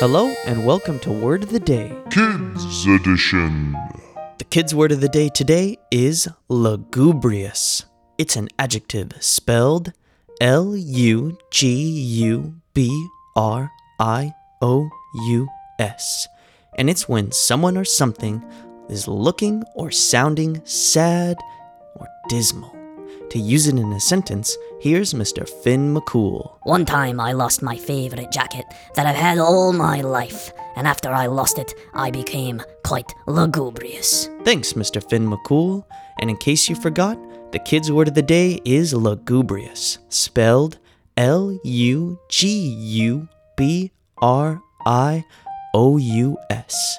Hello and welcome to Word of the Day. Kids Edition. The kids' word of the day today is lugubrious. It's an adjective spelled L U G U B R I O U S. And it's when someone or something is looking or sounding sad or dismal. To use it in a sentence, here's Mr. Finn McCool. One time I lost my favorite jacket that I've had all my life, and after I lost it, I became quite lugubrious. Thanks, Mr. Finn McCool. And in case you forgot, the kids' word of the day is lugubrious, spelled L U G U B R I O U S.